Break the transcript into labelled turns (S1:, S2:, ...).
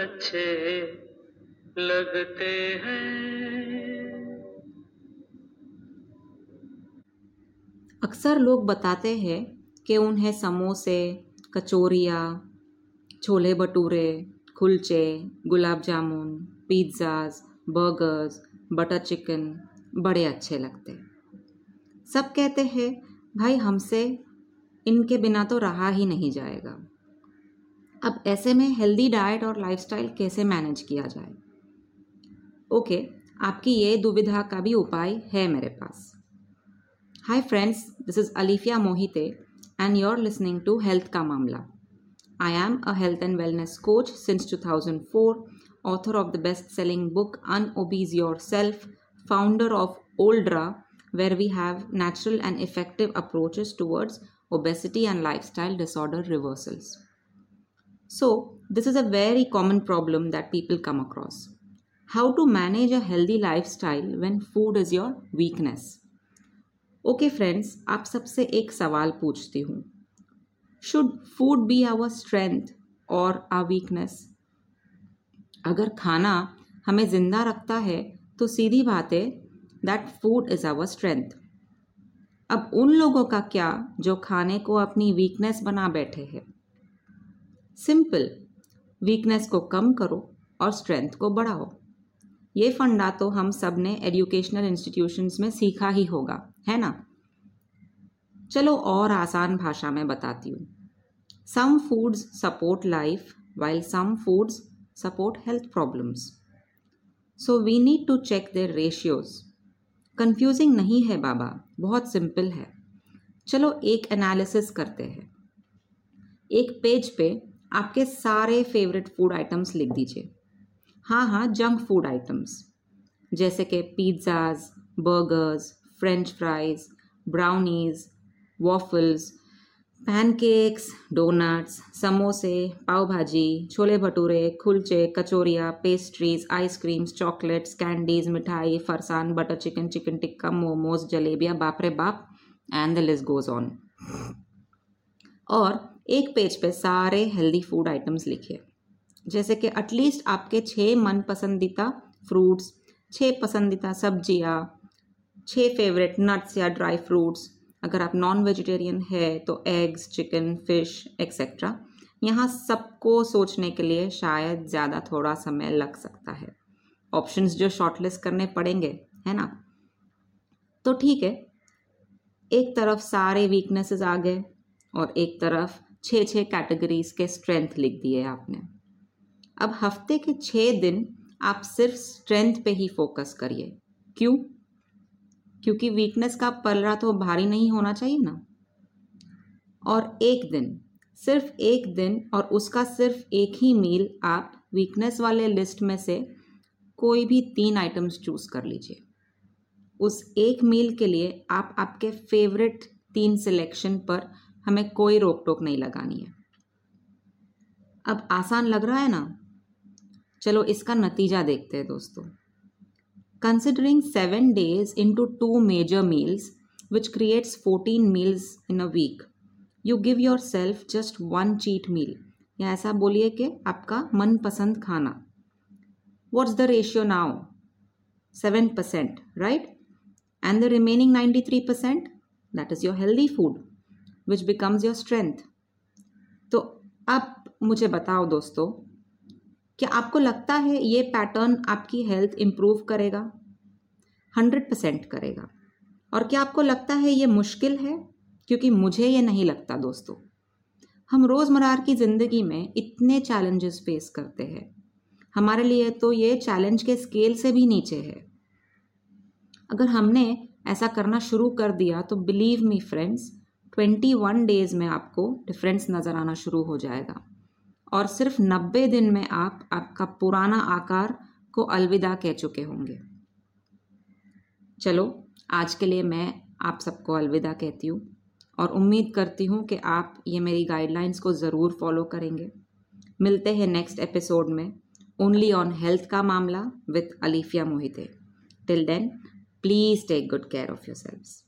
S1: अच्छे लगते हैं।
S2: अक्सर लोग बताते हैं कि उन्हें समोसे, कचोरिया, छोले भटूरे कुलचे gulab jamun, pizzas, burgers, butter chicken बड़े अच्छे लगते सब कहते हैं, भाई हमसे इनके बिना तो रहा ही नहीं जाएगा। अब ऐसे में हेल्दी डाइट और लाइफस्टाइल कैसे मैनेज किया जाए? ओके आपकी ये दुविधा का भी उपाय है मेरे पास। Hi friends this is Alifia Mohite and you are listening to health का मामला। I am a health and wellness coach since 2004, author of the best selling book unobese yourself founder of Oldra where we have natural and effective approaches towards obesity and lifestyle disorder reversals So, this is a very common problem that people come across. How to manage a healthy lifestyle when food is your weakness? Okay okay friends आप सबसे एक सवाल पूछती हूँ should food be our strength और our weakness अगर खाना हमें ज़िंदा रखता है तो सीधी बात है that food is our strength अब उन लोगों का क्या जो खाने को अपनी वीकनेस बना बैठे हैं सिंपल वीकनेस को कम करो और स्ट्रेंथ को बढ़ाओ। ये फंडा तो हम सबने एजुकेशनल इंस्टीट्यूशंस में सीखा ही होगा, है ना? चलो और आसान भाषा में बताती हूँ। Some foods support life while some foods support health problems. So we need to check their ratios. Confusing नहीं है बाबा, बहुत सिंपल है। चलो एक एनालिसिस करते हैं। एक पेज पे आपके सारे फेवरेट फ़ूड आइटम्स लिख दीजिए। हाँ हाँ जंक फ़ूड आइटम्स जैसे कि pizzas burgers french fries brownies waffles pancakes donuts समोसे पाव भाजी, छोले भटूरे कुलचे कचोरिया pastries ice creams chocolates candies मिठाई, farsan butter chicken chicken tikka momos जलेबिया बापरे बाप and the list goes on और एक पेज पे सारे हेल्दी फ़ूड आइटम्स लिखिए। जैसे कि एटलीस्ट आपके छः मन पसंदीदा फ्रूट्स छः पसंदीदा सब्ज़ियाँ छः फेवरेट नट्स या ड्राई फ्रूट्स अगर आप नॉन वेजिटेरियन है तो एग्स चिकन फ़िश एक्सेट्रा यहाँ सबको सोचने के लिए शायद ज़्यादा थोड़ा समय लग सकता है। ऑप्शंस जो शॉर्टलिस्ट करने पड़ेंगे, है ना? तो ठीक है, एक तरफ़ सारे वीकनेसेस आ गए और एक तरफ़ छः छः कैटेगरीज के स्ट्रेंथ लिख दिए आपने। अब हफ़्ते के छः दिन आप सिर्फ़ स्ट्रेंथ पे ही फोकस करिए। क्यों? क्योंकि वीकनेस का पलड़ा तो भारी नहीं होना चाहिए ना। और एक दिन, सिर्फ़ एक दिन और उसका सिर्फ़ एक ही मील आप वीकनेस वाले लिस्ट में से कोई भी तीन आइटम्स चूज़ कर लीजिए। उस एक मील के लिए आप आपके फेवरेट तीन सिलेक्शन पर हमें कोई रोक टोक नहीं लगानी है। अब आसान लग रहा है ना? चलो इसका नतीजा देखते हैं दोस्तों। Considering seven days in two two major meals which creates fourteen meals in a week you give your self just one cheat meal या ऐसा बोलिए कि आपका मनपसंद खाना। What's the ratio now seven percent right and the remaining ninety three percent that is your healthy food which becomes your strength तो अब मुझे बताओ दोस्तों, क्या आपको लगता है ये पैटर्न आपकी हेल्थ इम्प्रूव करेगा? हंड्रेड परसेंट करेगा। और क्या आपको लगता है ये मुश्किल है? क्योंकि मुझे ये नहीं लगता दोस्तों। हम रोज़मर्रा की ज़िंदगी में इतने चैलेंजेस फेस करते हैं। हमारे लिए तो ये चैलेंज के स्केल से भी नीचे है। अगर हमने ऐसा करना शुरू कर दिया तो believe me friends twenty one days में आपको डिफरेंस नज़र आना शुरू हो जाएगा। और सिर्फ़ नब्बे दिन में आप, आपका पुराना आकार को अलविदा कह चुके होंगे। चलो, आज के लिए मैं आप सबको अलविदा कहती हूँ और उम्मीद करती हूँ कि आप ये मेरी गाइडलाइंस को ज़रूर फॉलो करेंगे। मिलते हैं नेक्स्ट एपिसोड में। ओनली ऑन हेल्थ का मामला with Alifia Mohite till then please take good care of yourselves